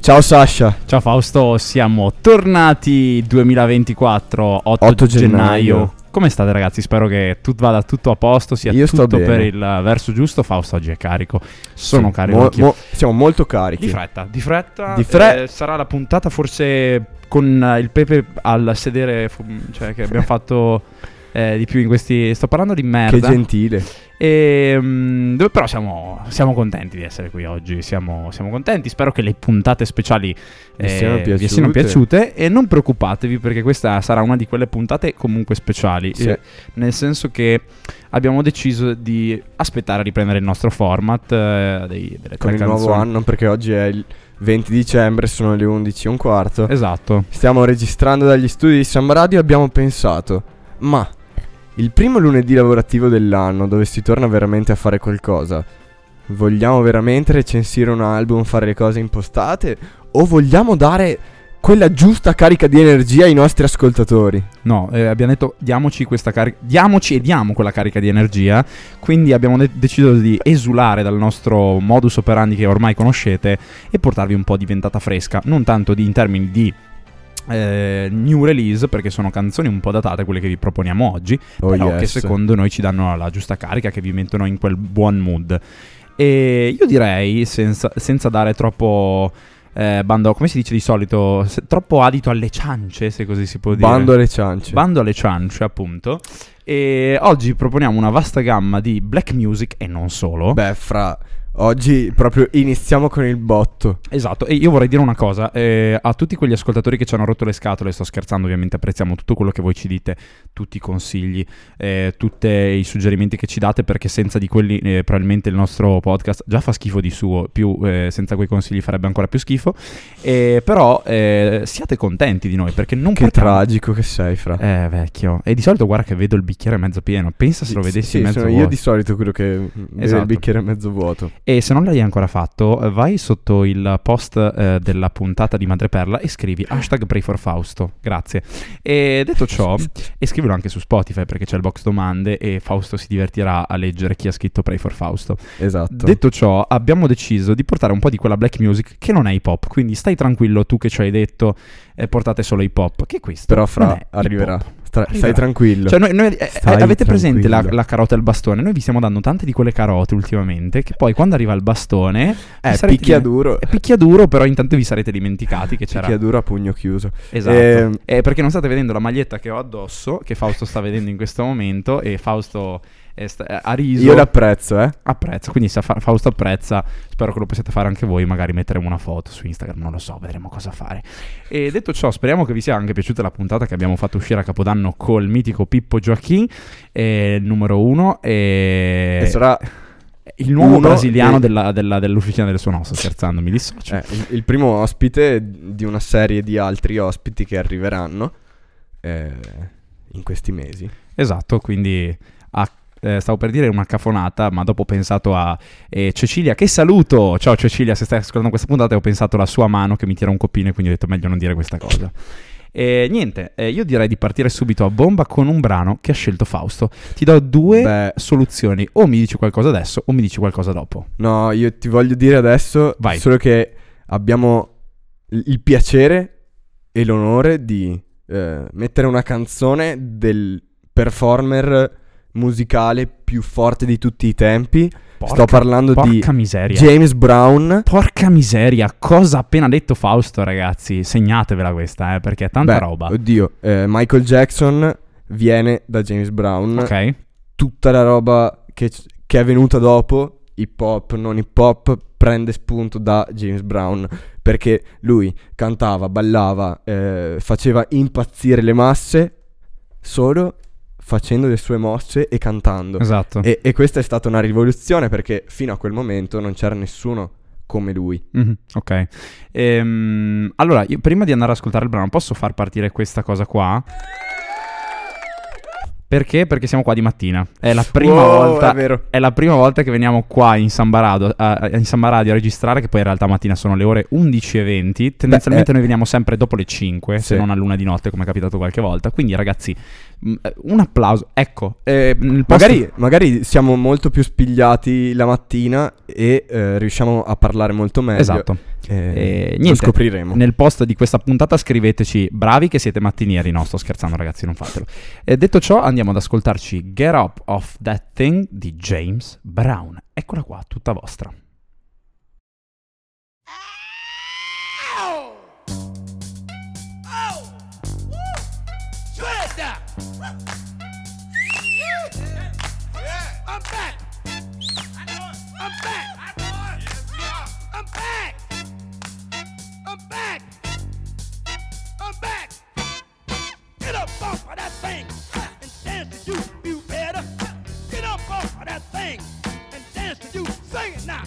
Ciao Sasha. Ciao Fausto, siamo tornati 2024, 8, 8 gennaio. gennaio. Come state ragazzi? Spero che tutto vada tutto a posto, sia Io tutto per il verso giusto. Fausto oggi è carico. Sono sì, carico. Mo- mo- siamo molto carichi. Di fretta, di fretta. Di fre- eh, sarà la puntata forse con il pepe al sedere, cioè che abbiamo fatto eh, di più in questi... Sto parlando di Che merda. gentile. E, mm, dove- però siamo, siamo contenti di essere qui oggi, siamo, siamo contenti, spero che le puntate speciali Vi siano eh, vi siano piaciute. piaciute e non preoccupatevi perché questa sarà una di quelle puntate comunque speciali, Sì. eh, nel senso che abbiamo deciso di aspettare a riprendere il nostro format eh, dei, delle Con il nuovo anno perché oggi è il 20 dicembre, sono le 11 e un quarto. Esatto, Stiamo registrando dagli studi di Samba Radio e abbiamo pensato, ma il primo lunedì lavorativo dell'anno dove si torna veramente a fare qualcosa, vogliamo veramente recensire un album, fare le cose impostate? O vogliamo dare quella giusta carica di energia ai nostri ascoltatori? no, eh, abbiamo detto diamoci questa carica, diamoci e diamo quella carica di energia, quindi abbiamo de- deciso di esulare dal nostro modus operandi che ormai conoscete e portarvi un po' di ventata fresca, non tanto di, in termini di eh, new release, perché sono canzoni un po' datate quelle che vi proponiamo oggi, Oh però che yes. secondo noi ci danno la giusta carica, che vi mettono in quel buon mood. E io direi, senza, senza dare troppo... eh, bando, come si dice di solito? Se- troppo adito alle ciance, se così si può dire. Bando alle ciance. Bando alle ciance, appunto. E oggi proponiamo una vasta gamma di black music e non solo. Beh, fra oggi proprio iniziamo con il botto. Esatto, e io vorrei dire una cosa, eh, a tutti quegli ascoltatori che ci hanno rotto le scatole, sto scherzando ovviamente, apprezziamo tutto quello che voi ci dite, tutti i consigli, eh, tutti i suggerimenti che ci date, perché senza di quelli eh, probabilmente il nostro podcast già fa schifo di suo, più eh, senza quei consigli farebbe ancora più schifo, Eh, però eh, siate contenti di noi, perché non Che portiamo... tragico che sei, fra. Eh, vecchio. E di solito guarda che vedo il bicchiere mezzo pieno. Pensa se lo vedessi sì, mezzo sono vuoto. io di solito quello che Esatto. il bicchiere mezzo vuoto. E se non l'hai ancora fatto, vai sotto il post eh, della puntata di Madreperla e scrivi hashtag pray for Fausto. Grazie. E detto ciò, e scrivilo anche su Spotify perché c'è il box domande e Fausto si divertirà a leggere chi ha scritto pray for Fausto. Esatto. Detto ciò, abbiamo deciso di portare un po' di quella black music che non è hip hop. Quindi stai tranquillo tu che ci hai detto eh, portate solo hip hop. Che questo Però fra è arriverà. hop. Arriverà. Stai tranquillo. Cioè, noi, noi- eh, Stai avete presente la, la carota e il bastone? Noi vi stiamo dando tante di quelle carote ultimamente. Che poi quando arriva il bastone, eh, vi sarete picchia dim- duro. è picchiaduro, però intanto vi sarete dimenticati che c'era. Picchia duro a pugno chiuso. Esatto. Ehm, Eh, perché non state vedendo la maglietta che ho addosso, che Fausto sta vedendo in questo momento. E Fausto sta- ha riso. Io l'apprezzo, eh. apprezza. Quindi se fa- Fausto apprezza, spero che lo possiate fare anche voi. Magari metteremo una foto su Instagram, non lo so, vedremo cosa fare. E detto ciò, speriamo che vi sia anche piaciuta la puntata che abbiamo fatto uscire a Capodanno col mitico Pippo Gioacchini, eh, numero uno. E... E sarà il nuovo uno brasiliano e- della, della- dell'ufficina del suono. Sto scherzando, mi dissocio. eh, il, il primo ospite di una serie di altri ospiti che arriveranno eh, in questi mesi. Esatto, quindi ah, eh, stavo per dire una cafonata, ma dopo ho pensato a eh, Cecilia, che saluto! Ciao Cecilia, se stai ascoltando questa puntata ho pensato alla sua mano che mi tira un coppino e quindi ho detto meglio non dire questa cosa. E niente, eh, io direi di partire subito a bomba con un brano che ha scelto Fausto. Ti do due Beh, soluzioni, o mi dici qualcosa adesso o mi dici qualcosa dopo. no, io ti voglio dire adesso Vai. solo che abbiamo il il piacere e l'onore di eh, mettere una canzone del performer musicale più forte di tutti i tempi. Sto parlando di porca miseria. James Brown. Porca miseria, cosa ha appena detto Fausto, ragazzi? Segnatevela questa, eh, perché è tanta Beh, roba. Oddio, eh, Michael Jackson viene da James Brown. Ok? Tutta la roba che, che è venuta dopo, hip hop, non hip hop, prende spunto da James Brown. Perché lui cantava, ballava, eh, faceva impazzire le masse solo facendo le sue mosse e cantando. Esatto. E, e questa è stata una rivoluzione perché fino a quel momento non c'era nessuno come lui. Mhm, ok. Ehm, allora, io prima di andare ad ascoltare il brano, posso far partire questa cosa qua? Perché? Perché siamo qua di mattina. È la prima Wow, volta. È. È la prima volta che veniamo qua in Samba, Radio, a, in Samba Radio a registrare, che poi in realtà mattina sono le ore 11.20. Tendenzialmente eh. noi veniamo sempre dopo le 5, se Sì. non a luna di notte, come è capitato qualche volta. Quindi, ragazzi, Mm, eh, un applauso, ecco. Eh, magari, posto... magari, siamo molto più spigliati la mattina e eh, riusciamo a parlare molto meglio. Esatto. Eh, niente, lo scopriremo. Nel post di questa puntata scriveteci bravi che siete mattinieri. No, sto scherzando ragazzi, non fatelo. Eh, detto ciò, andiamo ad ascoltarci Get Up Off That Thing di James Brown. Eccola qua, tutta vostra. Now,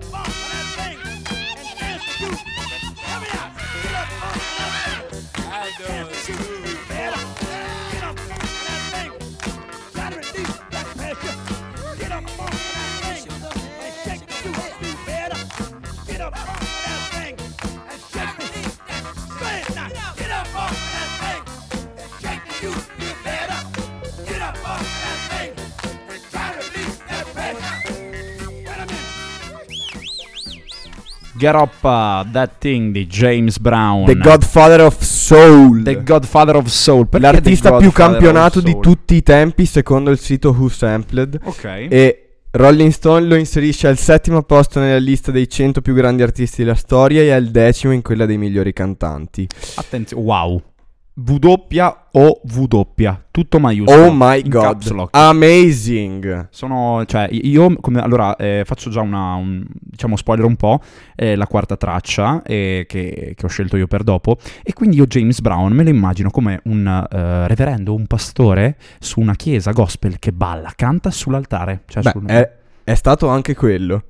the. Garoppa, uh, That Thing di James Brown. The Godfather of Soul. The Godfather of Soul. Perché L'artista più campionato di tutti i tempi secondo il sito Who Sampled. Ok. E Rolling Stone lo inserisce al settimo posto nella lista dei 100 più grandi artisti della storia e al decimo in quella dei migliori cantanti. Attenzione, wow. W O W, tutto maiuscolo. Oh my god, amazing! Sono, cioè, io, come, allora, eh, faccio già una, un, diciamo, spoiler un po', eh, la quarta traccia eh, che, che, ho scelto io per dopo, e quindi io James Brown me lo immagino come un eh, reverendo, un pastore su una chiesa gospel che balla, canta sull'altare. Cioè Beh, sul... è, è, stato anche quello.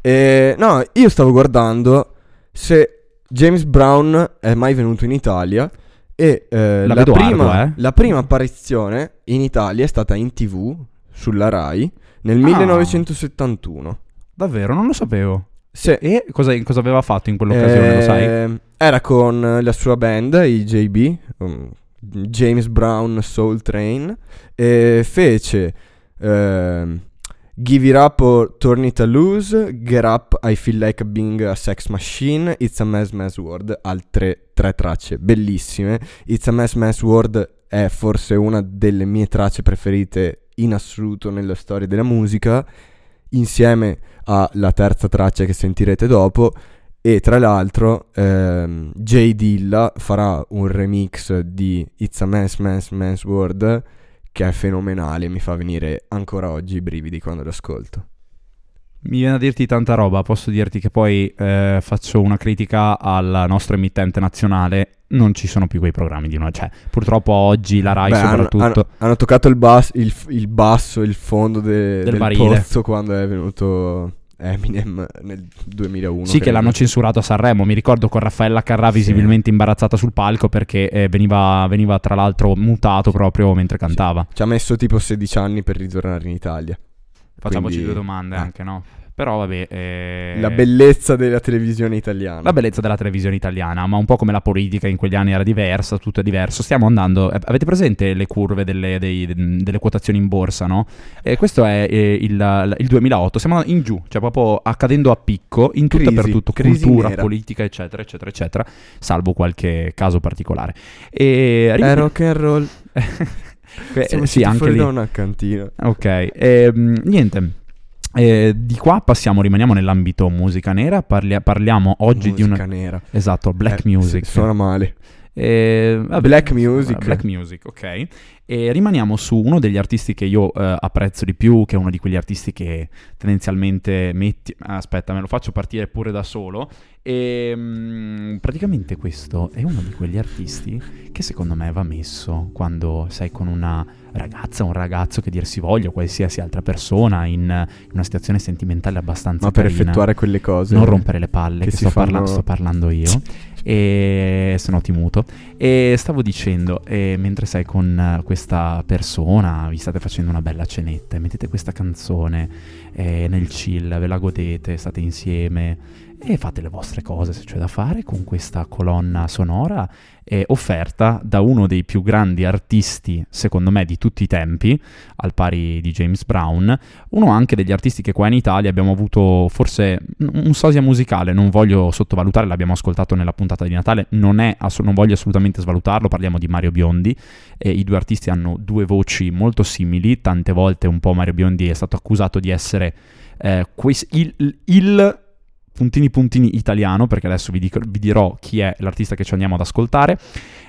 E, no, io stavo guardando se James Brown è mai venuto in Italia e eh, La la, prima, ardua, eh. la prima apparizione in Italia è stata in tv sulla Rai nel Ah. 1971. Davvero, non lo sapevo. Se, E cosa, cosa aveva fatto in quell'occasione, lo sai? Ehm, Era con la sua band, i JB, um, James Brown Soul Train, e fece ehm, Give It Up or Turn It a Loose, Get Up, I Feel Like Being a Sex Machine, It's a Mess Mess World, altre tre tracce bellissime. It's a Mess Mess World è forse una delle mie tracce preferite in assoluto nella storia della musica, insieme alla terza traccia che sentirete dopo. E tra l'altro, ehm, Jay Dilla farà un remix di It's a Mess Mess Mess World che è fenomenale, mi fa venire ancora oggi i brividi quando lo ascolto. Mi viene a dirti tanta roba, posso dirti che poi eh, faccio una critica al nostro emittente nazionale, non ci sono più quei programmi di noi, cioè purtroppo oggi la RAI Beh, hanno- soprattutto... Hanno, hanno toccato il, bas- il, il basso, il fondo de- Del del, pozzo quando è venuto Eminem nel 2001. Sì, che l'hanno censurato a Sanremo. Mi ricordo con Raffaella Carrà Sì. visibilmente imbarazzata sul palco perché eh, veniva, veniva tra l'altro mutato proprio mentre cantava. Ci ha messo tipo 16 anni per ritornare in Italia. Facciamoci Quindi- due domande eh. anche, no? Però vabbè... eh, La bellezza della televisione italiana. La bellezza della televisione italiana, ma un po' come la politica in quegli anni era diversa, tutto è diverso. Stiamo andando. eh, avete presente le curve delle, dei- delle quotazioni in borsa, no? E questo è eh, il, il 2008. Stiamo andando in giù, cioè proprio accadendo a picco in tutto e per Crisi, tutto, crisi cultura, nera. politica, eccetera, eccetera, eccetera, salvo qualche caso particolare. E È rock and roll. Eh, Siamo sì, anche lì. da una cantina. Ok, ehm, niente. Eh, di qua passiamo, rimaniamo nell'ambito musica nera. parlia- parliamo oggi di Musica una. nera. Esatto, black Eh, music. suona male. Eh, vabbè, Black music. Black music, ok. E rimaniamo su uno degli artisti che io eh, apprezzo di più, che è uno di quegli artisti che tendenzialmente metti... Aspetta, me lo faccio partire pure da solo. E mm, praticamente questo è uno di quegli artisti che secondo me va messo quando sei con una ragazza, un ragazzo che dir si voglia, o qualsiasi altra persona in, in una situazione sentimentale abbastanza Ma per carina. effettuare quelle cose. Non rompere le palle, che che, sto, parla- fanno- sto parlando io. E se no ti muto. E stavo dicendo, eh, mentre sei con questa persona, vi state facendo una bella cenetta, mettete questa canzone eh, nel chill, ve la godete, state insieme e fate le vostre cose se c'è da fare con questa colonna sonora eh, offerta da uno dei più grandi artisti, secondo me, di tutti i tempi, al pari di James Brown, uno anche degli artisti che qua in Italia abbiamo avuto forse un sosia musicale, non voglio sottovalutare, l'abbiamo ascoltato nella puntata di Natale, non, ass- non voglio assolutamente svalutarlo, parliamo di Mario Biondi, e i due artisti hanno due voci molto simili, tante volte un po' Mario Biondi è stato accusato di essere eh, quis- il, il puntini puntini italiano, perché adesso vi, dico- vi dirò chi è l'artista che ci andiamo ad ascoltare,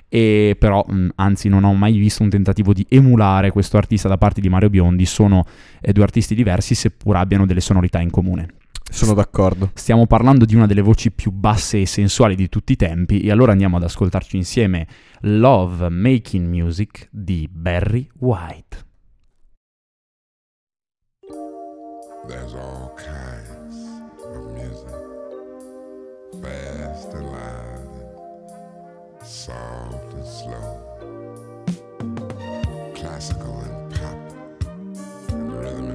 e però mh, anzi non ho mai visto un tentativo di emulare questo artista da parte di Mario Biondi, sono eh, due artisti diversi seppur abbiano delle sonorità in comune. Sono d'accordo. Stiamo parlando di una delle voci più basse e sensuali di tutti i tempi e allora andiamo ad ascoltarci insieme Love Making Music di Barry White. There's all kinds fast and loud, and soft and slow, classical and pop, and rhythm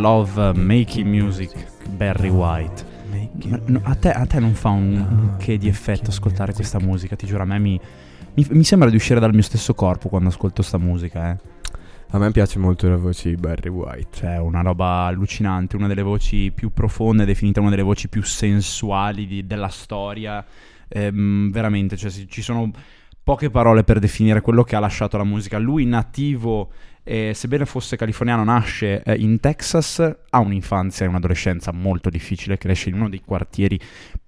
Love Making Music, Barry White. Ma no, a, te, a te non fa un, un che di effetto ascoltare questa musica, ti giuro, a me mi, mi, mi sembra di uscire dal mio stesso corpo quando ascolto sta musica, eh. A me piace molto la voce di Barry White. Cioè, una roba allucinante, una delle voci più profonde, definita una delle voci più sensuali di- della storia. Ehm, veramente, cioè, ci sono poche parole per definire quello che ha lasciato la musica. Lui nativo, eh, sebbene fosse californiano, nasce eh, in Texas, ha un'infanzia e un'adolescenza molto difficile, cresce in uno dei quartieri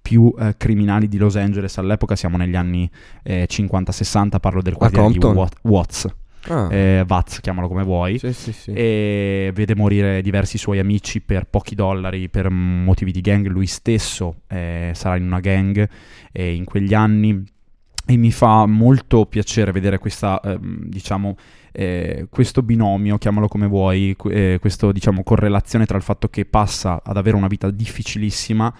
più eh, criminali di Los Angeles. All'epoca siamo negli anni eh, 50-60, parlo del quartiere di? Wat- Watts, Ah, eh, Watts, chiamalo come vuoi sì, sì, sì. e vede morire diversi suoi amici per pochi dollari per motivi di gang. Lui stesso eh, sarà in una gang eh, in quegli anni e mi fa molto piacere vedere questa, ehm, diciamo, eh, questo binomio, chiamalo come vuoi, eh, questa, diciamo, correlazione tra il fatto che passa ad avere una vita difficilissima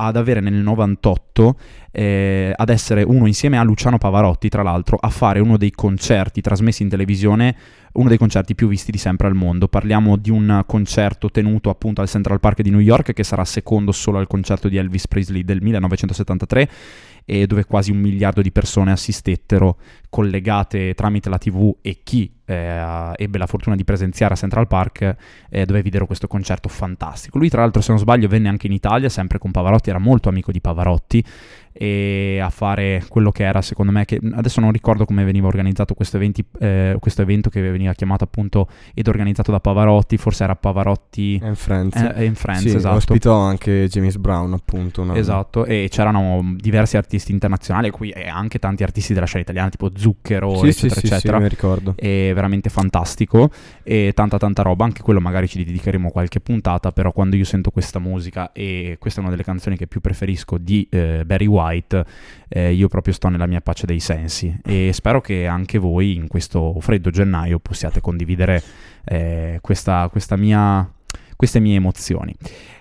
ad avere nel 98 eh, ad essere uno insieme a Luciano Pavarotti tra l'altro a fare uno dei concerti trasmessi in televisione uno dei concerti più visti di sempre al mondo. Parliamo di un concerto tenuto appunto al Central Park di New York che sarà secondo solo al concerto di Elvis Presley del 1973 e dove quasi un miliardo di persone assistettero collegate tramite la TV e chi eh, ebbe la fortuna di presenziare a Central Park eh, dove videro questo concerto fantastico. Lui tra l'altro se non sbaglio venne anche in Italia, sempre con Pavarotti, era molto amico di Pavarotti e a fare quello che era secondo me, che adesso non ricordo come veniva organizzato questo, eventi, eh, questo evento che veniva chiamato appunto ed organizzato da Pavarotti, forse era Pavarotti And Friends. eh, in Friends, sì, esatto. ospitò anche James Brown, appunto. no? Esatto, e c'erano diversi artisti internazionali qui e anche tanti artisti della scena italiana, tipo Zucchero, Sì, sì, eccetera, sì, sì, eccetera. mi ricordo. è veramente fantastico e tanta tanta roba, anche quello magari ci dedicheremo qualche puntata, però quando io sento questa musica e questa è una delle canzoni che più preferisco di eh, Barry White, eh, io proprio sto nella mia pace dei sensi e spero che anche voi in questo freddo gennaio possiate condividere eh, questa, questa mia, queste mie emozioni.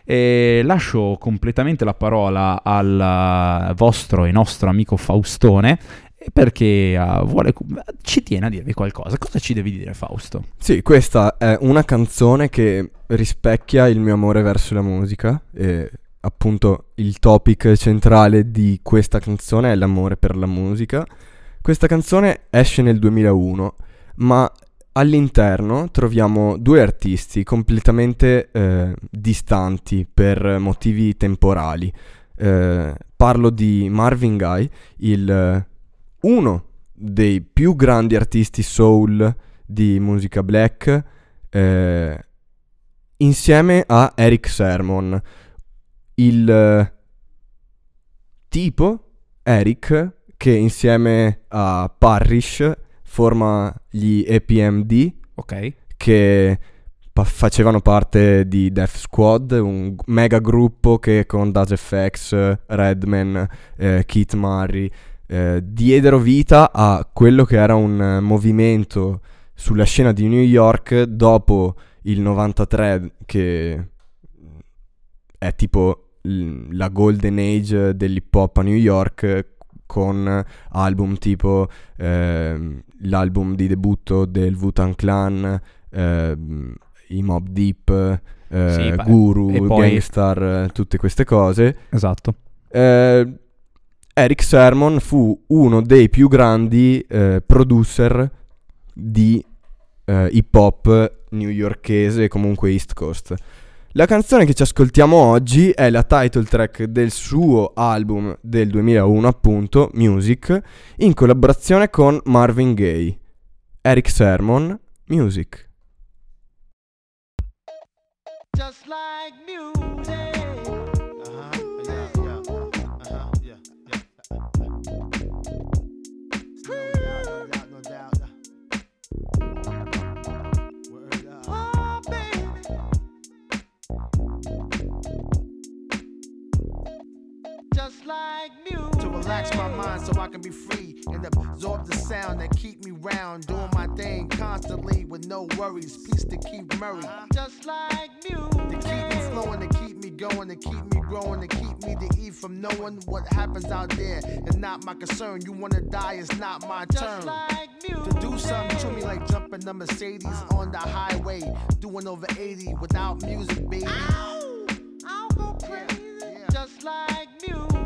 E lascio completamente la parola al vostro e nostro amico Faustone perché eh, vuole, ci tiene a dirvi qualcosa. Cosa ci devi dire Fausto? Sì, questa è una canzone che rispecchia il mio amore verso la musica e appunto il topic centrale di questa canzone è l'amore per la musica. Questa canzone esce nel 2001, ma all'interno troviamo due artisti completamente eh, distanti per motivi temporali. Eh, parlo di Marvin Gaye, il, uno dei più grandi artisti soul di musica black, eh, insieme a Eric Sermon, il eh, tipo Eric che insieme a Parrish forma gli EPMD Ok? che pa- facevano parte di Death Squad, un mega gruppo che con Daz FX, Redman, eh, Keith Murray eh, diedero vita a quello che era un movimento sulla scena di New York dopo il 93 che è tipo la golden age dell'hip hop a New York eh, con album tipo ehm, l'album di debutto del Wu-Tang Clan, ehm, i Mob Deep, eh, Sì, Guru, poi- Gangstar, eh, tutte queste cose. Esatto. Eh, Eric Sermon fu uno dei più grandi eh, producer di eh, hip hop newyorkese e comunque East Coast. La canzone che ci ascoltiamo oggi è la title track del suo album del 2001, appunto, Music, in collaborazione con Marvin Gaye. Eric Sermon, Music. Just like music. Relax my mind so I can be free and absorb the sound that keep me round, doing my thing constantly with no worries. Peace to keep Murray, uh-huh. Just like music. to keep me flowing, to keep me going, to keep me growing, to keep me to eat from knowing what happens out there. It's not my concern. You wanna die, it's not my Just turn. like To do something to me like jumping the Mercedes uh-huh. on the highway, doing over 80 without music, baby. Ow! I'll go crazy. Yeah. Just like.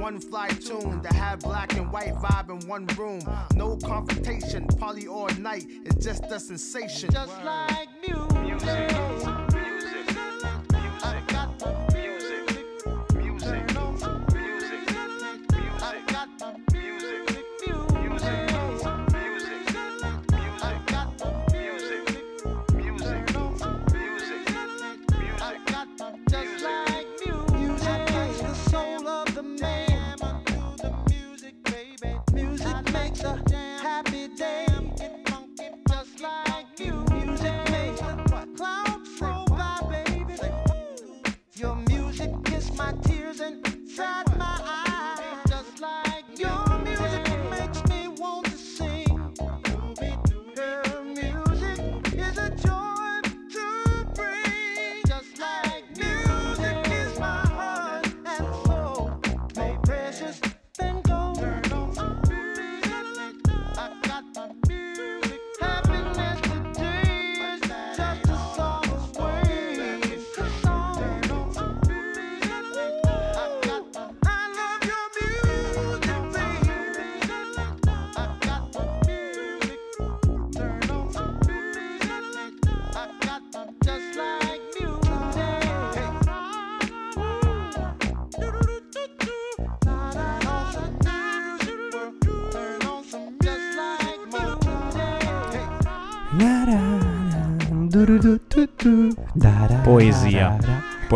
One fly tune to have black and white vibe in one room. No confrontation, party all night. It's just a sensation. Just like music.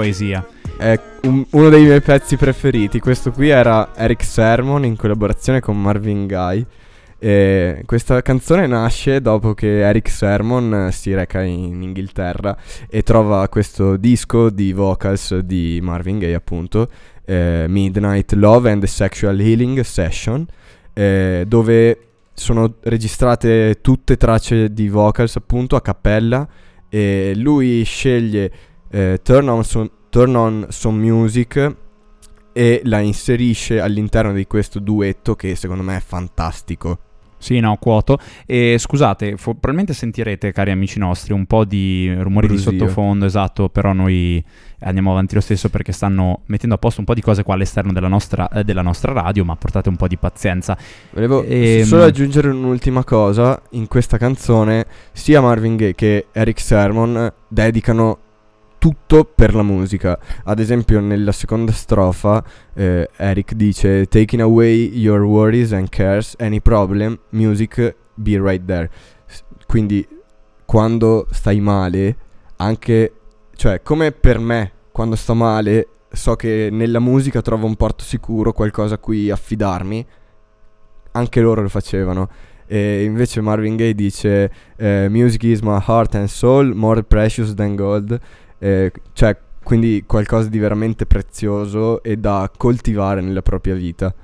Poesia. È un- uno dei miei pezzi preferiti. Questo qui era Eric Sermon in collaborazione con Marvin Gaye. E questa canzone nasce dopo che Eric Sermon eh, si reca in Inghilterra e trova questo disco di vocals di Marvin Gaye, appunto, eh, Midnight Love and the Sexual Healing Session, eh, dove sono registrate tutte tracce di vocals, appunto, a cappella. E lui sceglie eh, turn, on some, Turn On Some Music e la inserisce all'interno di questo duetto che secondo me è fantastico. Sì, no, quoto. E scusate, fo- probabilmente sentirete, cari amici nostri, un po' di rumori Brusio. di sottofondo, esatto, però noi andiamo avanti lo stesso perché stanno mettendo a posto un po' di cose qua all'esterno della nostra, eh, della nostra radio, ma portate un po' di pazienza. Volevo Ehm. solo aggiungere un'ultima cosa. In questa canzone sia Marvin Gaye che Eric Sermon dedicano tutto per la musica. Ad esempio nella seconda strofa eh, Eric dice Taking away your worries and cares, any problem, music be right there. Quindi quando stai male, anche, cioè come per me, quando sto male, so che nella musica trovo un porto sicuro, qualcosa a cui affidarmi. Anche loro lo facevano. E invece Marvin Gaye dice eh, Music is my heart and soul, more precious than gold. Eh, cioè, quindi qualcosa di veramente prezioso e da coltivare nella propria vita.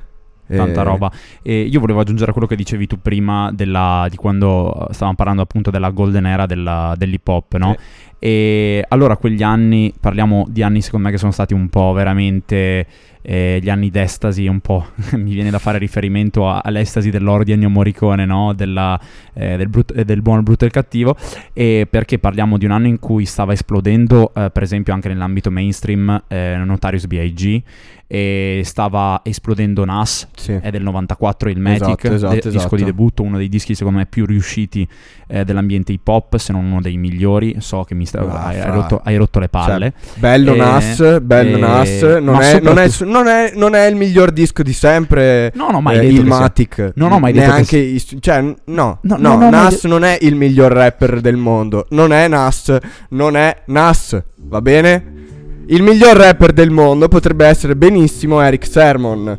Tanta Eh, roba. E io volevo aggiungere a quello che dicevi tu prima della- di quando eh, stavamo parlando appunto della golden era della- dell'hip hop, no? E allora quegli anni, parliamo di anni secondo me che sono stati un po' veramente eh, gli anni d'estasi, un po' mi viene da fare riferimento a- all'estasi dell'oro di Ennio Morricone, no? Della, eh, del, brut- eh, del buono, il brutto e il cattivo, e perché parliamo di un anno in cui stava esplodendo, eh, per esempio anche nell'ambito mainstream, eh, Notorious B.I.G., e stava esplodendo Nas, Sì. è del 94 il Magic, Esatto, esatto, de- disco esatto. di debutto, uno dei dischi secondo me più riusciti eh, dell'ambiente hip hop, se non uno dei migliori. So che mi sta- Ah, hai, hai rotto, hai rotto le palle. Bello Eh, Nas, bello eh, Nas. Non è, non, è, non, è, non è il miglior disco di sempre. No, no, mai eh, detto il che Matic. Non ho mai detto che Neanche i stu- cioè, no, No, no, non ho mai Nas de- non è il miglior rapper del mondo. Non è Nas. Non è Nas. Va bene? Il miglior rapper del mondo potrebbe essere benissimo Eric Sermon.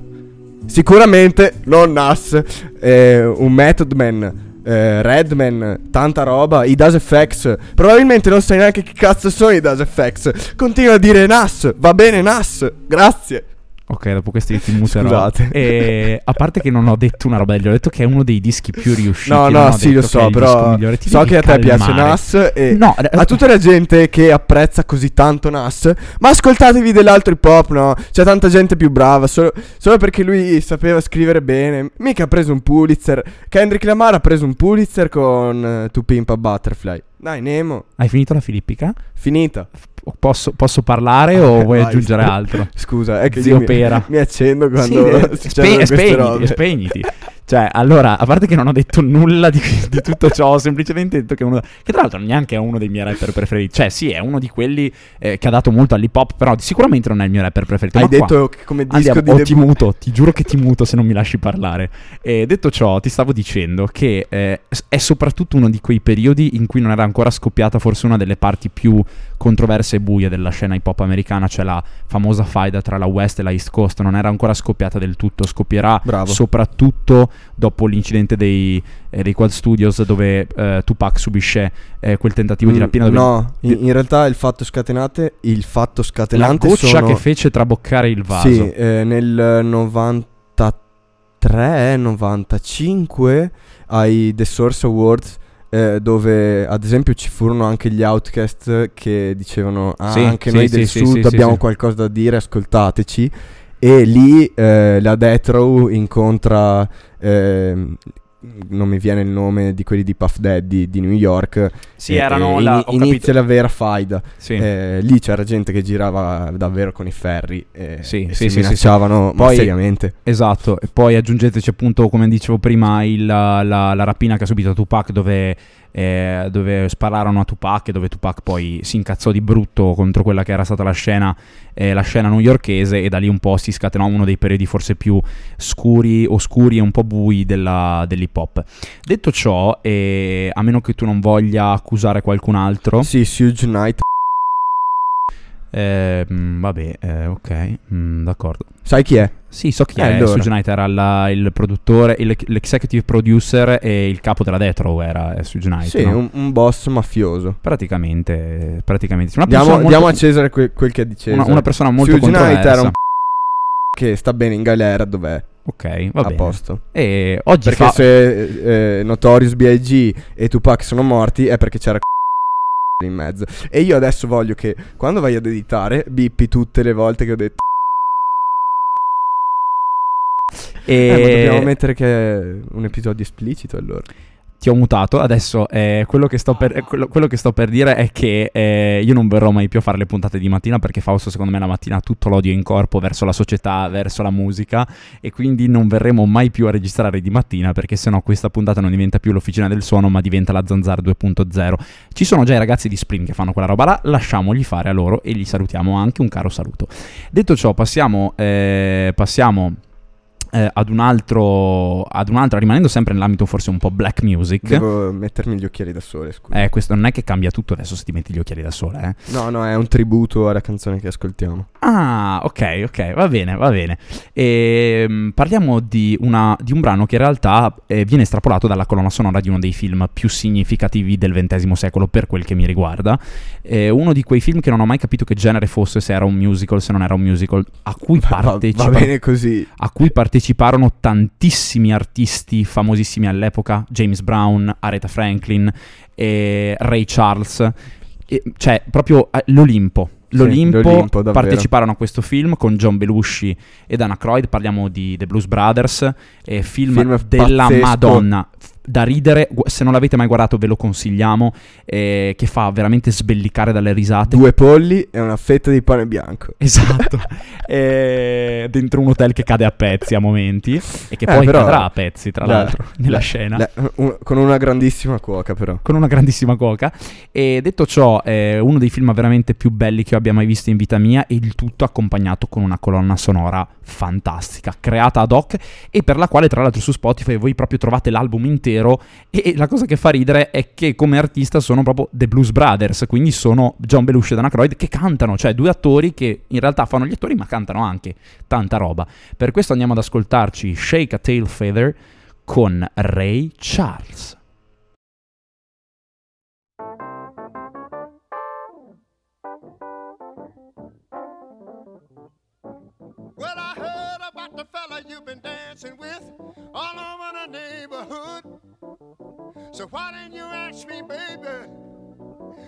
Sicuramente non Nas. eh, un Method Man. eh, Redman, tanta roba, i Das FX. Probabilmente non sai neanche che cazzo sono i Das FX. Continua a dire Nas, va bene Nas, grazie. Ok, dopo questi ti muterò. Scusate. E, a parte che non ho detto una roba del genere, ho detto che è uno dei dischi più riusciti. No, no, sì, lo so, però so che a te piace. Nas e No, eh, a tutta la gente che apprezza così tanto Nas, ma ascoltatevi dell'altro hip hop, no? C'è tanta gente più brava, solo, solo perché lui sapeva scrivere bene. Mica ha preso un Pulitzer. Kendrick Lamar ha preso un Pulitzer con uh, To Pimp a Butterfly. Dai, Nemo, Hai finito la filippica? finita. Posso, posso parlare o Eh, vuoi vai. aggiungere altro? Scusa, è che Zio mi, Pera. mi accendo quando Sì, succedono spe- spegniti, spegniti. Cioè, allora, a parte che non ho detto nulla di, di tutto ciò, ho semplicemente detto che uno. Che tra l'altro neanche è uno dei miei rapper preferiti. Cioè, sì, è uno di quelli eh, che ha dato molto all'hip hop, però sicuramente non è il mio rapper preferito. Hai Ma qua- detto che come disco Andiamo, di o ti debutto muto, ti giuro che ti muto se non mi lasci parlare. E detto ciò, ti stavo dicendo che eh, è soprattutto uno di quei periodi in cui non era ancora scoppiata forse una delle parti più controverse e buia della scena hip hop americana, c'è la famosa faida tra la West e la East Coast, non era ancora scoppiata del tutto, scoppierà Bravo. soprattutto dopo l'incidente dei, eh, dei Quad Studios dove eh, Tupac subisce eh, quel tentativo di Mm, rapina dove No, in, in realtà il fatto scatenate, il fatto la scatenante goccia sono, che fece traboccare il vaso. Sì, eh, nel 93, 95 ai The Source Awards eh, dove ad esempio ci furono anche gli Outcast che dicevano ah, Sì, anche sì, noi del sud abbiamo qualcosa da dire, ascoltateci. E lì eh, la Death Row incontra ehm, non mi viene il nome di quelli di Puff Daddy di New York. Sì, e- erano e la- ho inizia la vera faida. Sì. Eh, lì c'era gente che girava davvero con i ferri e, Sì, sì, si sì, sì, minacciavano ma Poi- seriamente. Esatto, e poi aggiungeteci appunto, come dicevo prima, il- la, la- la rapina che ha subito Tupac dove, eh, dove spararono a Tupac e dove Tupac poi si incazzò di brutto contro quella che era stata la scena, eh, la scena newyorkese e da lì un po' si scatenò uno dei periodi forse più scuri, oscuri e un po' bui della- dell'hip hop. Detto ciò, eh, a meno che tu non voglia accusare qualcun altro, Sì, Suge Knight. Eh, vabbè, eh, ok, mm, d'accordo. Sai chi è? Sì, so chi Eh, è. allora. Suge Knight era la- il produttore, il- l'executive producer e il capo della Death Row era eh, Suge Knight. Sì, no? un, un boss mafioso. Praticamente, praticamente. Diamo, persona diamo a molto, Cesare que- quel che è di Cesare. una, una persona molto Suge Knight controversa. era un che sta bene in galera dov'è? Ok, va a bene. posto. E oggi Perché fa... se eh, Notorious B.I.G. e Tupac sono morti è perché c'era in mezzo. E io adesso voglio che quando vai ad editare bippi tutte le volte che ho detto e... eh, dobbiamo mettere che è un episodio esplicito allora. Ti ho mutato. Adesso eh, quello, che sto per, eh, quello, quello che sto per dire è che eh, io non verrò mai più a fare le puntate di mattina perché Fausto secondo me la mattina ha tutto l'odio in corpo verso la società, verso la musica e quindi non verremo mai più a registrare di mattina perché sennò questa puntata non diventa più l'officina del suono ma diventa la Zanzara 2.0. Ci sono già i ragazzi di Spring che fanno quella roba là, lasciamogli fare a loro e gli salutiamo anche un caro saluto. Detto ciò passiamo... eh, passiamo eh, ad un altro ad un'altra rimanendo sempre nell'ambito forse un po' black music Devo mettermi gli occhiali da sole, scusa. eh, questo non è che cambia tutto adesso se ti metti gli occhiali da sole, eh. No, no, è un tributo alla canzone che ascoltiamo. Ah, ok, ok, va bene, va bene. Ehm, parliamo di, una- di un brano che in realtà eh, viene estrapolato dalla colonna sonora di uno dei film più significativi del XX secolo per quel che mi riguarda. Eh, uno di quei film che non ho mai capito che genere fosse, se era un musical, se non era un musical, a cui, Va, va partecipa- bene così. a cui parteciparono tantissimi artisti famosissimi all'epoca, James Brown, Aretha Franklin, eh, Ray Charles, e- cioè proprio eh, l'Olimpo. L'Olimpo, l'Olimpo, parteciparono a questo film con John Belushi e Dana Croyd, parliamo di The Blues Brothers, eh, film, Film della pazzesco. Madonna, da ridere, se non l'avete mai guardato ve lo consigliamo, eh, che fa veramente sbellicare dalle risate. Due polli e una fetta di pane bianco. Esatto, Eh, dentro un hotel che cade a pezzi a momenti e che Eh, poi però- cadrà a pezzi tra Le- l'altro nella le- scena. le- un- con una grandissima cuoca però. Con una grandissima coca. E detto ciò, è uno dei film veramente più belli che io abbia mai visto in vita mia. E il tutto accompagnato con una colonna sonora fantastica, creata ad hoc e per la quale, tra l'altro, su Spotify voi proprio trovate l'album intero. E la cosa che fa ridere è che come artista sono proprio The Blues Brothers, quindi sono John Belushi e Dana Croyd che cantano, cioè due attori che in realtà fanno gli attori, ma cantano anche tanta roba. Per questo andiamo ad ascoltarci Shake a Tail Feather con Ray Charles. Well, I heard about the fella you've been dancing with all over the neighborhood. So why didn't you ask me, baby?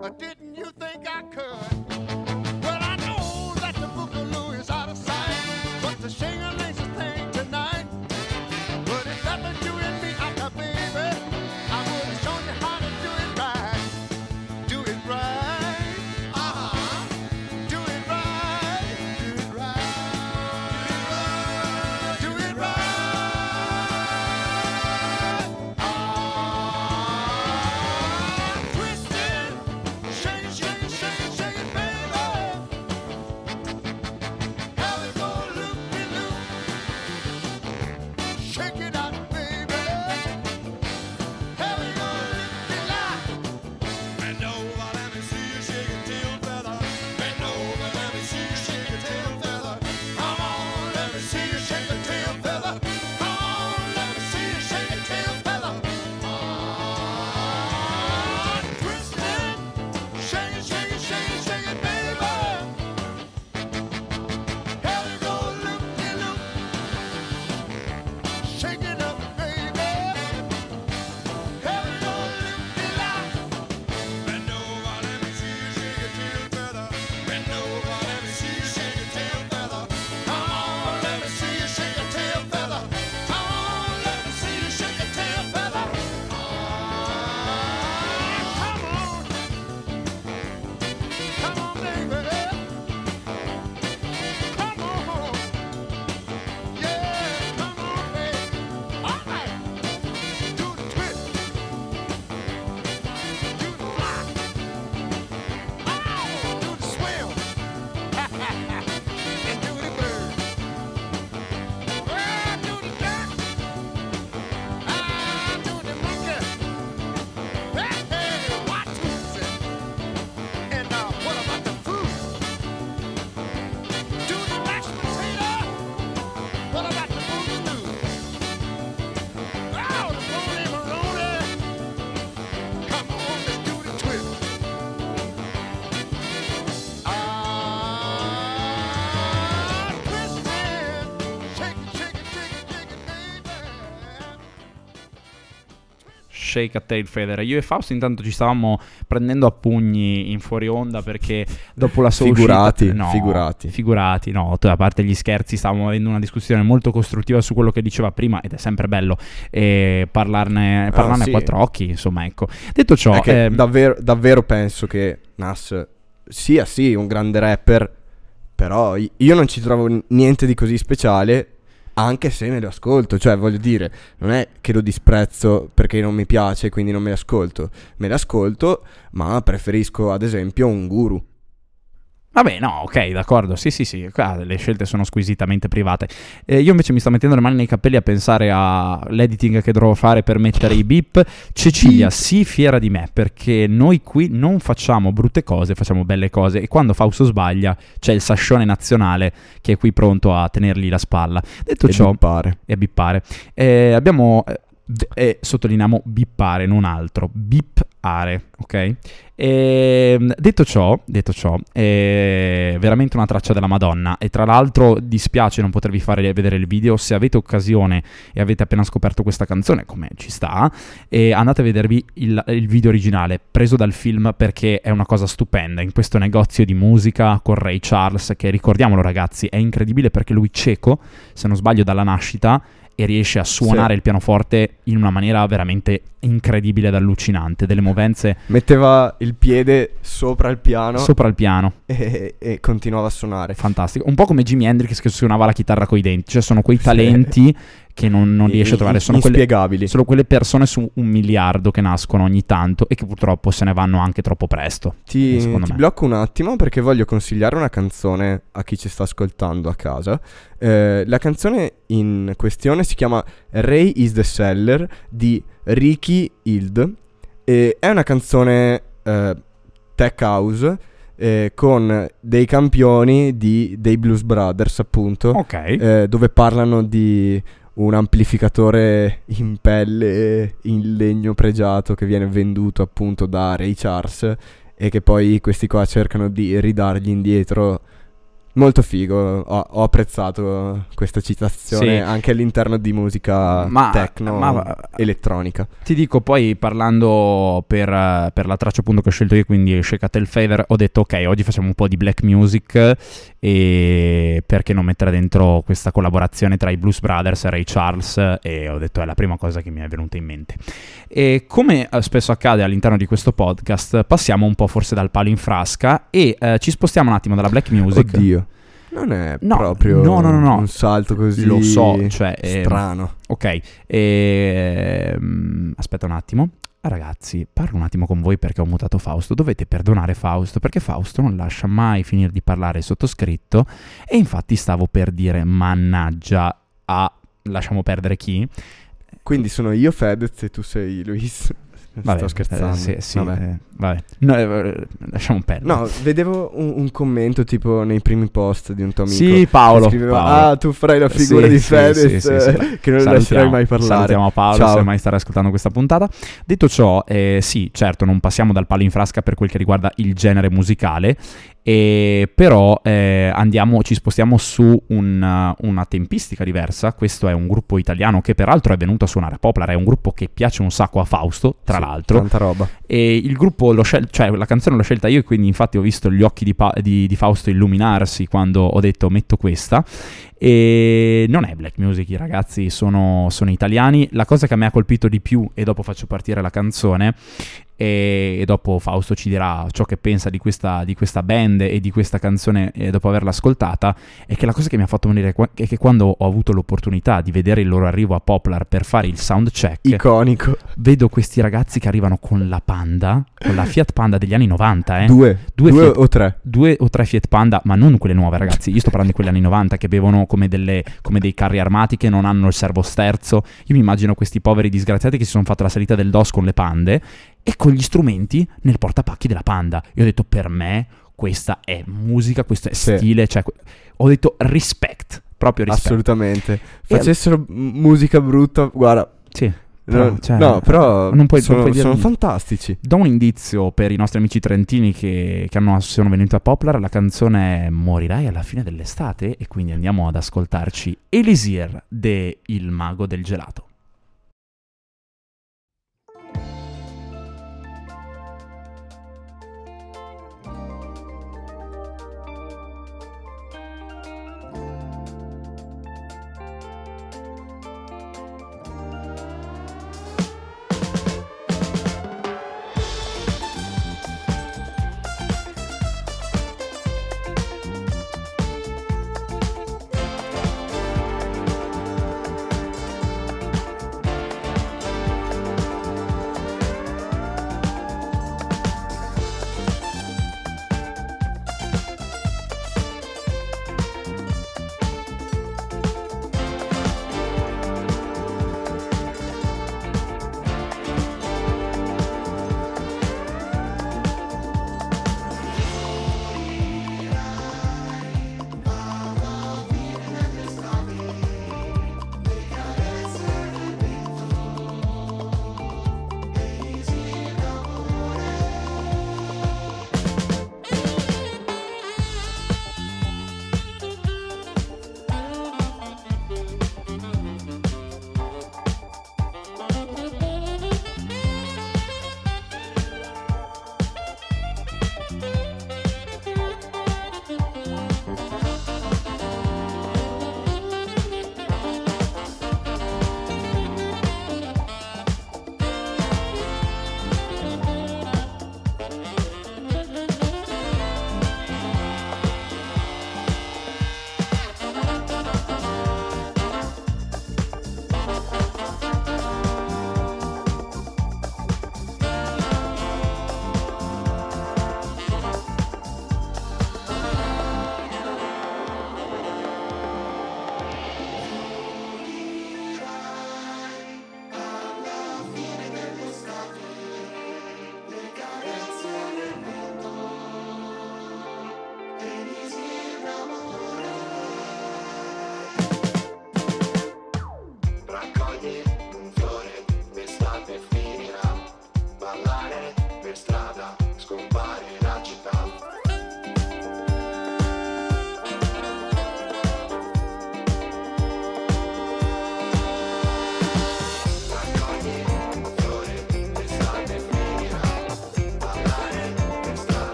Or didn't you think I could? Well, I know that the boogaloo is out of sight, but the shingling Shake a Tail Feather. Io e Fausto intanto ci stavamo prendendo a pugni in fuori onda perché dopo la sua Figurati, uscita- no, figurati. Figurati, no, a parte gli scherzi stavamo avendo una discussione molto costruttiva su quello che diceva prima ed è sempre bello eh, parlarne, parlarne Ah, sì. a quattro occhi, insomma, ecco. Detto ciò, ehm, davvero, davvero penso che Nas sia sì un grande rapper, però io non ci trovo niente di così speciale, anche se me lo ascolto. Cioè, voglio dire, non è che lo disprezzo perché non mi piace, quindi non me lo ascolto. Me lo ascolto, ma preferisco ad esempio un guru. Vabbè, no, ok, d'accordo. Sì, sì, sì. Le scelte sono squisitamente private. Eh, io invece mi sto mettendo le mani nei capelli a pensare all'editing che dovrò fare per mettere i beep. Cecilia, sii fiera di me, perché noi qui non facciamo brutte cose, facciamo belle cose. E quando Fausto sbaglia, c'è il sascione nazionale che è qui pronto a tenergli la spalla. Detto E ciò, bippare. e bippare. Eh, abbiamo, eh, eh, sottolineiamo bippare, non altro, bippare, ok? Ehm, detto ciò, detto ciò, è veramente una traccia della Madonna. E tra l'altro dispiace non potervi fare vedere il video, se avete occasione e avete appena scoperto questa canzone, come ci sta, e andate a vedervi il, il video originale preso dal film perché è una cosa stupenda. In questo negozio di musica con Ray Charles che ricordiamolo ragazzi è incredibile perché lui cieco se non sbaglio dalla nascita e riesce a suonare Sì. il pianoforte in una maniera veramente incredibile ed allucinante delle movenze Metteva il piede sopra il piano sopra il piano e, e continuava a suonare. fantastico un po' come Jimi Hendrix che suonava la chitarra coi denti cioè sono quei talenti che non, non riesce a trovare sono quelle, sono quelle persone su un miliardo che nascono ogni tanto e che purtroppo se ne vanno anche troppo presto Ti, Eh, ti blocco un attimo perché voglio consigliare una canzone a chi ci sta ascoltando a casa. Eh, la canzone in questione si chiama Ray is the Seller di Ricky Hild. E è una canzone eh, tech house eh, con dei campioni di, dei Blues Brothers, appunto, ok eh, dove parlano di un amplificatore in pelle in legno pregiato che viene venduto appunto da Ray Charles e che poi questi qua cercano di ridargli indietro. Molto figo, ho, ho apprezzato questa citazione Sì. anche all'interno di musica Ma- techno ma- elettronica. Ti dico poi parlando per, per la traccia appunto che ho scelto io, quindi Shake Tail Feather, ho detto ok, oggi facciamo un po' di black music e perché non mettere dentro questa collaborazione tra i Blues Brothers e Ray Charles e ho detto è la prima cosa che mi è venuta in mente. E come eh, spesso accade all'interno di questo podcast, passiamo un po' forse dal palo in frasca e eh, ci spostiamo un attimo dalla black music. Oddio. Non è No, proprio no, no, no, un salto così Lo so, cioè, ehm, strano. Ok, ehm, aspetta un attimo. Ragazzi, parlo un attimo con voi perché ho mutato Fausto. Dovete perdonare Fausto perché Fausto non lascia mai finire di parlare sottoscritto. E infatti stavo per dire mannaggia a lasciamo perdere chi. Quindi sono io Fedez e tu sei Luis. Sto scherzando. eh, sì, sì, Vabbè. eh, vabbè. No, eh, lasciamo perdere. No, vedevo un, un commento tipo nei primi post di un tuo amico. Sì, Paolo. che scriveva, Paolo. ah, tu farai la figura Sì, di Fedez, sì. che non lascerai mai parlare. Salutiamo Paolo Ciao. se mai starà ascoltando questa puntata. Detto ciò, eh, sì, certo, non passiamo dal palo in frasca per quel che riguarda il genere musicale, e però eh, andiamo, ci spostiamo su un- una tempistica diversa. Questo è un gruppo italiano che peraltro è venuto a suonare a Poplar, è un gruppo che piace un sacco a Fausto, tra Sì, l'altro. Tanta roba. E il gruppo l'ho scelto, cioè la canzone l'ho scelta io e quindi infatti ho visto gli occhi di, Pa- di- di Fausto illuminarsi quando ho detto metto questa. E non è black music, i ragazzi sono, sono italiani. La cosa che a me ha colpito di più, e dopo faccio partire la canzone, e, e dopo Fausto ci dirà ciò che pensa di questa, di questa band e di questa canzone eh, dopo averla ascoltata, è che la cosa che mi ha fatto venire qua- è che quando ho avuto l'opportunità di vedere il loro arrivo a Poplar per fare il sound check, Iconico. vedo questi ragazzi che arrivano con la Panda, con la Fiat Panda degli anni 90, eh. Due. Due Due Fiat- o tre. Due o tre Fiat Panda, ma non quelle nuove, ragazzi. Io sto parlando di quelle anni 90 che bevono come, delle, come dei carri armati che non hanno il servo sterzo. Io mi immagino questi poveri disgraziati che si sono fatti la salita del DOS con le pande e con gli strumenti nel portapacchi della Panda. Io ho detto, per me, questa è musica, questo è Sì. stile. Cioè, ho detto respect, proprio respect. Assolutamente. Facessero m- musica brutta, guarda. Sì. Però, no, cioè, no, però non puoi- non sono, puoi dire sono fantastici. Do un indizio per i nostri amici trentini che, che hanno- sono venuti a Poplar, la canzone è Morirai alla fine dell'estate e quindi andiamo ad ascoltarci Elisir de Il Mago del Gelato.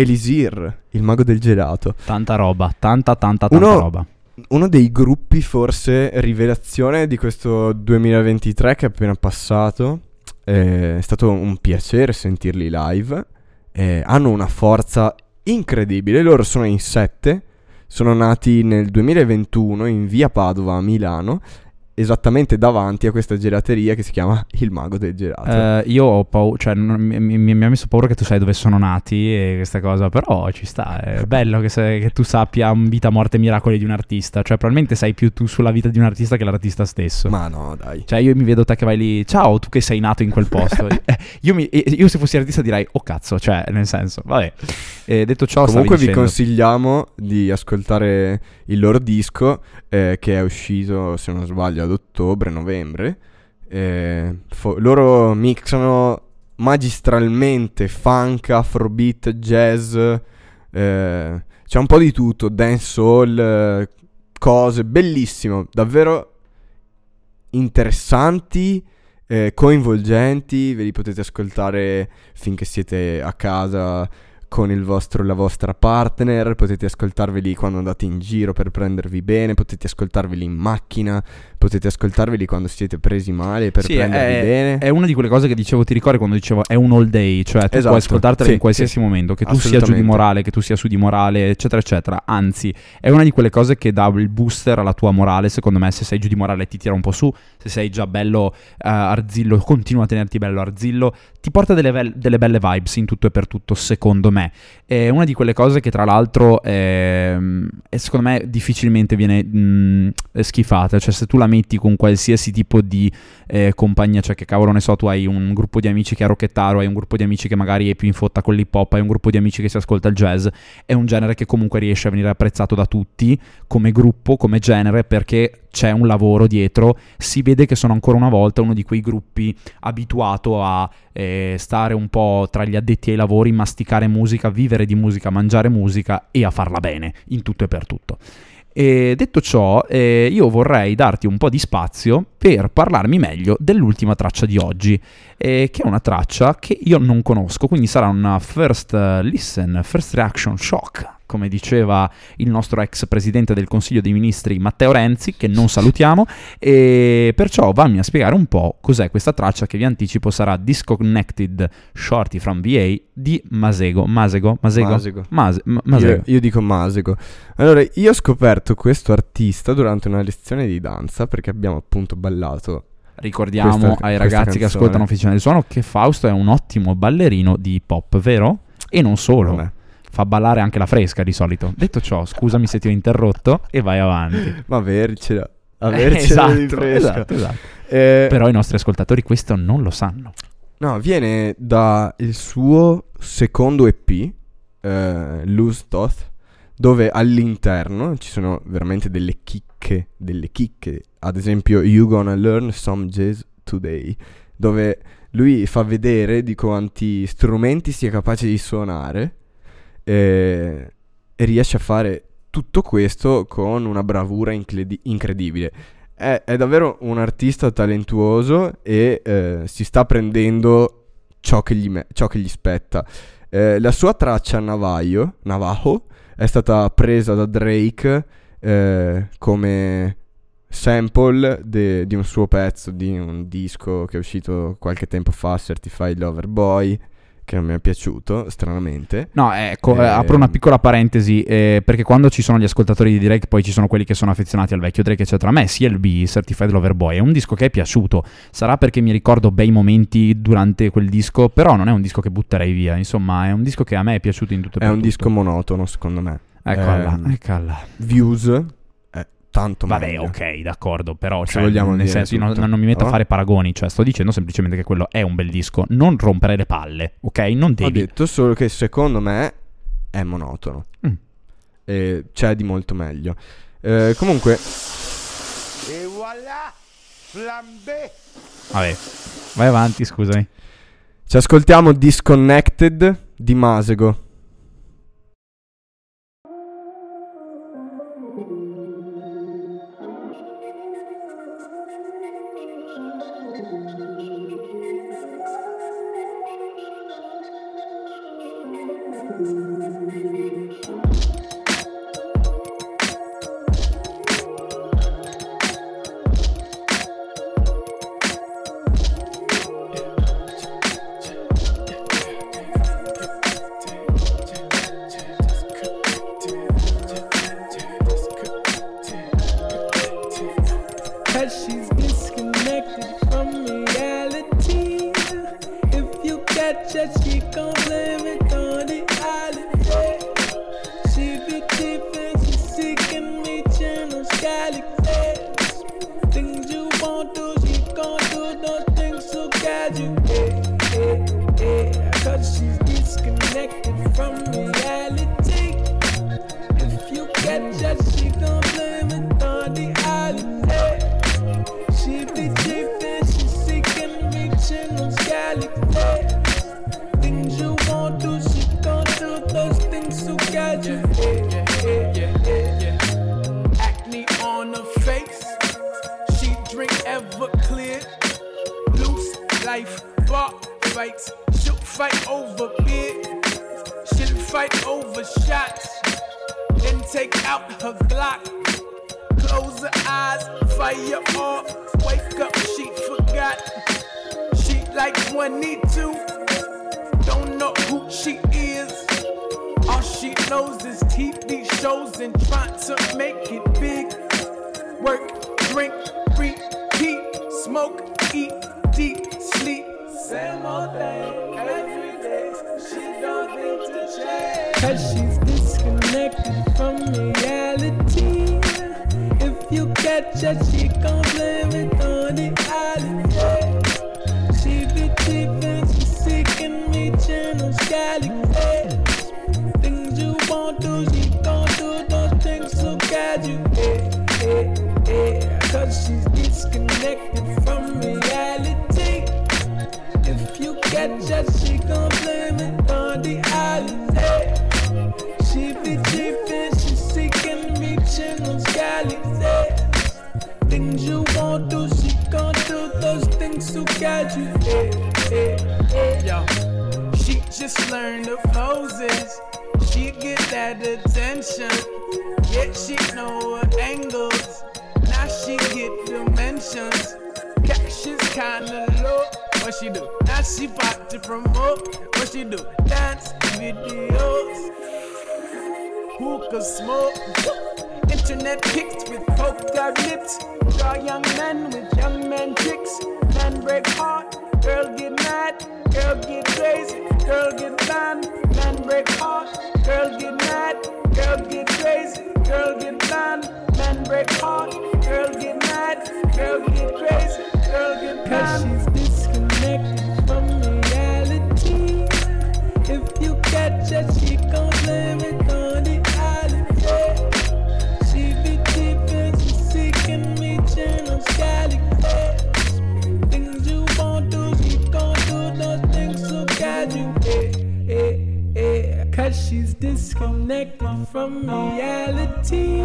Elisir, il mago del gelato. Tanta roba, tanta, tanta, tanta Uno- roba. Uno dei gruppi forse rivelazione di questo 2023 che è appena passato. Eh, È stato un piacere sentirli live. Eh, hanno una forza incredibile. Loro sono in sette. Sono nati nel 2021 in via Padova a Milano. Esattamente davanti a questa gelateria che si chiama Il Mago del Gelato. Eh, io ho paura, cioè non- mi, mi- mi ha messo paura che tu sai dove sono nati e questa cosa, però ci sta, è bello che, sai- che tu sappia vita, morte e miracoli di un artista, cioè probabilmente sai più tu sulla vita di un artista che l'artista stesso. Ma no, dai. Cioè io mi vedo te che vai lì, ciao, tu che sei nato in quel posto. Eh, io, mi- io se fossi artista direi, oh cazzo, cioè nel senso, vabbè. Eh, detto ciò, Comunque vi dicendo- consigliamo di ascoltare il loro disco eh, che è uscito, se non sbaglio, ad ottobre-novembre. Eh, fo- loro mixano magistralmente funk, afrobeat, jazz, eh, c'è un po' di tutto, dancehall, eh, cose, bellissimo, davvero interessanti, eh, coinvolgenti, ve li potete ascoltare finché siete a casa con il vostro, la vostra partner, potete ascoltarveli quando andate in giro per prendervi bene, potete ascoltarveli in macchina, potete ascoltarveli quando siete presi male per Sì, prendervi è, bene. è una di quelle cose che dicevo, ti ricordi quando dicevo è un all day, cioè tu Esatto, puoi ascoltartela sì, in qualsiasi sì. momento, che tu sia giù di morale, che tu sia su di morale, eccetera, eccetera. Anzi, è una di quelle cose che dà il booster alla tua morale, secondo me, se sei giù di morale ti tira un po' su, se sei già bello eh, arzillo, continua a tenerti bello arzillo, ti porta delle, vel- delle belle vibes in tutto e per tutto, secondo me. È una di quelle cose che tra l'altro ehm, è, secondo me difficilmente viene mh, schifata, cioè se tu la metti con qualsiasi tipo di eh, compagnia, cioè che cavolo ne so, tu hai un gruppo di amici che è rockettaro, hai un gruppo di amici che magari è più in fotta con l'hip hop, hai un gruppo di amici che si ascolta il jazz, è un genere che comunque riesce a venire apprezzato da tutti come gruppo, come genere, perché c'è un lavoro dietro, si vede che sono ancora una volta uno di quei gruppi abituato a eh, stare un po' tra gli addetti ai lavori, masticare musica, vivere di musica, mangiare musica e a farla bene in tutto e per tutto. E detto ciò, eh, io vorrei darti un po' di spazio per parlarmi meglio dell'ultima traccia di oggi, eh, che è una traccia che io non conosco, quindi sarà una first eh, listen, first reaction shock, come diceva il nostro ex presidente del Consiglio dei Ministri Matteo Renzi, che non salutiamo, e perciò vammi a spiegare un po' cos'è questa traccia che vi anticipo sarà Disconnected Shorty from VA di Masego. Masego? Masego? Masego. Mase- Ma- Masego. Io, io dico Masego. Allora, io ho scoperto questo artista durante una lezione di danza perché abbiamo appunto ballato. Ricordiamo Questa- ai ragazzi che ascoltano Officina del Suono che Fausto è un ottimo ballerino di hip hop, vero? E non solo, Vabbè. Fa ballare anche la fresca di solito. Detto ciò, scusami se ti ho interrotto e vai avanti. Ma avercela. Avercela di fresca. esatto, esatto. Eh, Però i nostri ascoltatori questo non lo sanno. No, viene dal suo secondo EP, eh, Loose Toth, dove all'interno ci sono veramente delle chicche, delle chicche. Ad esempio, You Gonna Learn Some Jazz Today, dove lui fa vedere di quanti strumenti sia capace di suonare eh, e riesce a fare tutto questo con una bravura incredi- incredibile. È, è davvero un artista talentuoso e eh, si sta prendendo ciò che gli, me- ciò che gli spetta. Eh, la sua traccia Navajo, Navajo è stata presa da Drake eh, come sample de- di un suo pezzo, di un disco che è uscito qualche tempo fa, Certified Lover Boy, che non mi è piaciuto, stranamente. No, ecco, eh, Eh, apro una piccola parentesi, eh, perché quando ci sono gli ascoltatori di Drake, poi ci sono quelli che sono affezionati al vecchio Drake, eccetera. A me CLB, Certified Lover Boy, è un disco che è piaciuto. Sarà perché mi ricordo bei momenti durante quel disco, però non è un disco che butterei via. Insomma, è un disco che a me è piaciuto in tutto e È per un tutto. disco monotono, secondo me. Eccola, Ehm, eccola. Views è tanto Vabbè, meglio. ok, d'accordo, però Se cioè, vogliamo nel senso io non, tutto, non mi metto a no? fare paragoni, cioè sto dicendo semplicemente che quello è un bel disco, non rompere le palle, ok? Non Ho devi. detto solo che secondo me è monotono. Mm. E c'è di molto meglio. Eh, comunque, Et voilà, flambé. Vabbè, vai avanti, scusami. ci ascoltiamo Disconnected di Masego. Make it big. Work, drink, repeat, smoke, eat, deep, sleep. Same old thing, every day. She don't need to change. Cause she's disconnected from reality. If you catch her, she gon' blame it just learned of Moses. She get that attention. Yet she know her angles. Now she get dimensions. Cash is kinda low. What she do? Now she pop to promote. What she do? Dance videos hookah smoke. Internet pics with poked out lips. Draw young men with young men tricks. Men break heart, girl get mad, girl get crazy, girl get banned. Men break heart, girl get mad, girl get crazy, girl get banned. Men break heart, girl get mad, girl get crazy, girl get banned. Cause she's disconnected from reality. If you catch her, she she's disconnected from reality.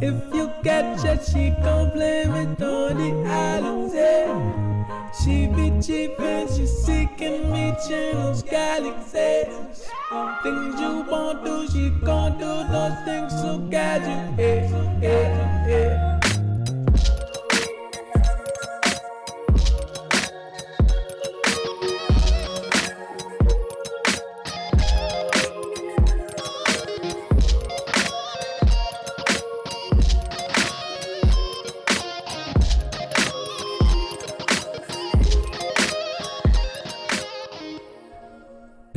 If you catch her, she gon' blame it on the. She be cheap and she seeking me channels, galaxies. Things you won't do, she gon' do those things guide you. Yeah, yeah, yeah.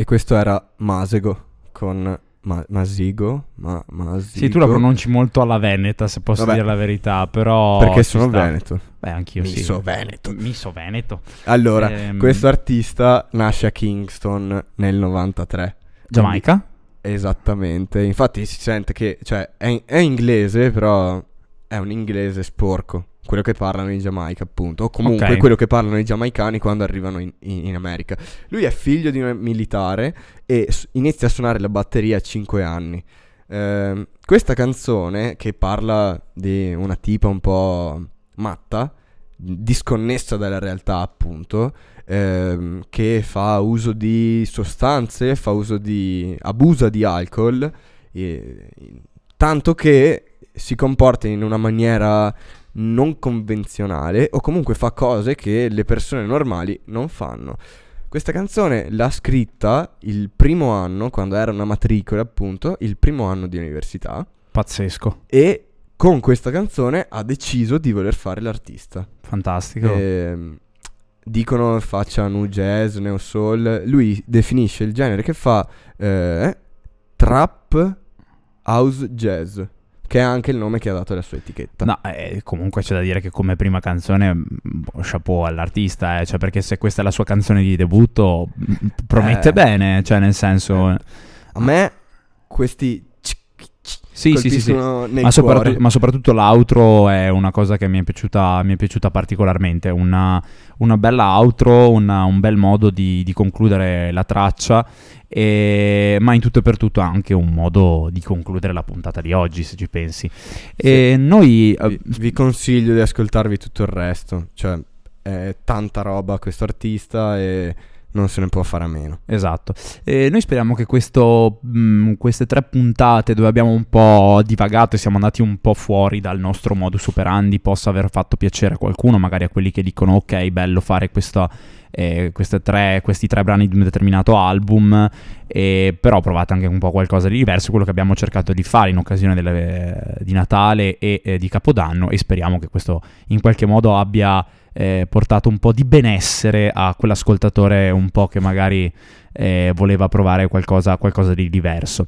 Questo era Masego con Ma- Masigo. Ma- Masigo. Sì, tu la pronunci molto alla Veneta, se posso Vabbè. dire la verità, però... Perché sono sta. veneto. Beh, anch'io sì. Miso Veneto. Miso Veneto. Allora, Ehm, questo artista nasce a Kingston nel 93. Giamaica? Esattamente, infatti si sente che, cioè, è, è inglese, però è un inglese sporco, quello che parlano in Giamaica, appunto, o comunque Ok. quello che parlano i giamaicani quando arrivano in, in- in America. Lui è figlio di un militare e inizia a suonare la batteria a 5 anni. Ehm, questa canzone, che parla di una tipa un po' matta, disconnessa dalla realtà, appunto, ehm, che fa uso di sostanze, fa uso di abusa di alcol, e- tanto che si comporta in una maniera non convenzionale o comunque fa cose che le persone normali non fanno. Questa canzone l'ha scritta il primo anno, quando era una matricola, appunto, il primo anno di università, Pazzesco, e con questa canzone ha deciso di voler fare l'artista. fantastico. Ehm, dicono faccia nu jazz, neo soul. Lui definisce il genere che fa eh, trap house jazz, che è anche il nome che ha dato alla sua etichetta. No, eh, comunque c'è da dire che come prima canzone, mm, chapeau all'artista, eh, cioè perché se questa è la sua canzone di debutto, mm, promette Eh. bene, cioè nel senso... Eh. A me questi Sì, sì, sì, sì. Ma, soprattutto- cuore. ma soprattutto l'outro è una cosa che mi è piaciuta, mi è piaciuta particolarmente. Una, una bella outro, una- un bel modo di, di concludere la traccia, e- ma in tutto e per tutto anche un modo di concludere la puntata di oggi, se ci pensi. E noi. eh, Vi, vi consiglio di ascoltarvi tutto il resto. Cioè, è tanta roba questo artista e non se ne può fare a meno. Esatto. E noi speriamo che questo, mh, queste tre puntate dove abbiamo un po' divagato e siamo andati un po' fuori dal nostro modus operandi possa aver fatto piacere a qualcuno, magari a quelli che dicono ok, bello fare questa, eh, tre, questi tre brani di un determinato album, e però provate anche un po' qualcosa di diverso, quello che abbiamo cercato di fare in occasione delle- di Natale e eh, di Capodanno e speriamo che questo in qualche modo abbia eh, portato un po' di benessere a quell'ascoltatore un po' che magari eh, voleva provare qualcosa, qualcosa di diverso.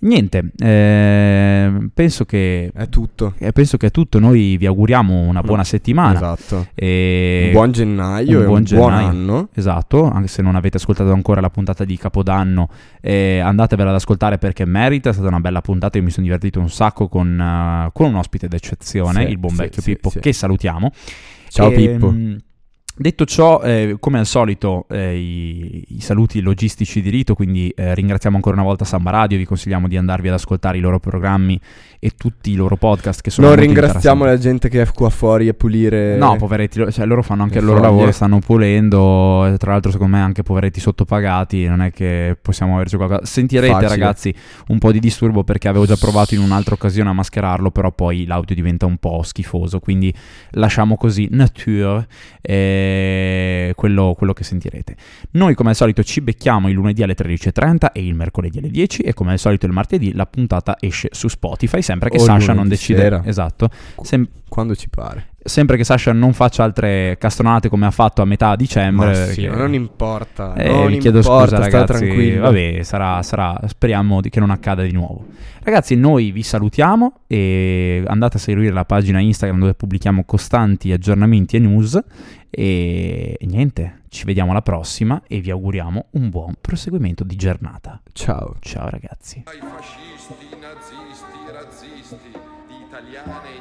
Niente, eh, penso, che, È tutto. eh, penso che è tutto. Noi vi auguriamo una buona settimana. Esatto. E Un buon gennaio un buon un buon gennaio. anno. Esatto, anche se non avete ascoltato ancora la puntata di Capodanno, eh, andatevela ad ascoltare perché merita, è stata una bella puntata, io mi sono divertito un sacco con, eh, con un ospite d'eccezione, Sì, il buon vecchio sì, Pippo, sì. che salutiamo. Ciao Ehm, Pippo. Detto ciò, eh, come al solito, eh, i, i saluti logistici di rito, quindi eh, ringraziamo ancora una volta Samba Radio, vi consigliamo di andarvi ad ascoltare i loro programmi e tutti i loro podcast che sono Non ringraziamo la gente che è qua fuori a pulire. No, poveretti, cioè, loro fanno anche il loro foglie. lavoro, stanno pulendo, tra l'altro secondo me anche poveretti sottopagati, non è che possiamo averci qualcosa. Sentirete Facile. ragazzi un po' di disturbo perché avevo già provato in un'altra occasione a mascherarlo, però poi l'audio diventa un po' schifoso, quindi lasciamo così nature eh, quello, quello che sentirete. Noi come al solito ci becchiamo il lunedì alle 13.30 e il mercoledì alle 10 e come al solito il martedì la puntata esce su Spotify, sempre che O Sasha non decide... sera. Esatto. Sem- Quando ci pare. Sempre che Sasha non faccia altre castronate come ha fatto a metà dicembre. Ma sì, non importa. Eh, non vi chiedo importa, scusa, sta ragazzi. tranquillo. Vabbè, sarà, sarà- speriamo di che non accada di nuovo. Ragazzi, noi vi salutiamo e andate a seguire la pagina Instagram dove pubblichiamo costanti aggiornamenti e news. E, niente, ci vediamo alla prossima e vi auguriamo un buon proseguimento di giornata. Ciao. Ciao ragazzi. ai fascisti, nazisti, razzisti, italiani,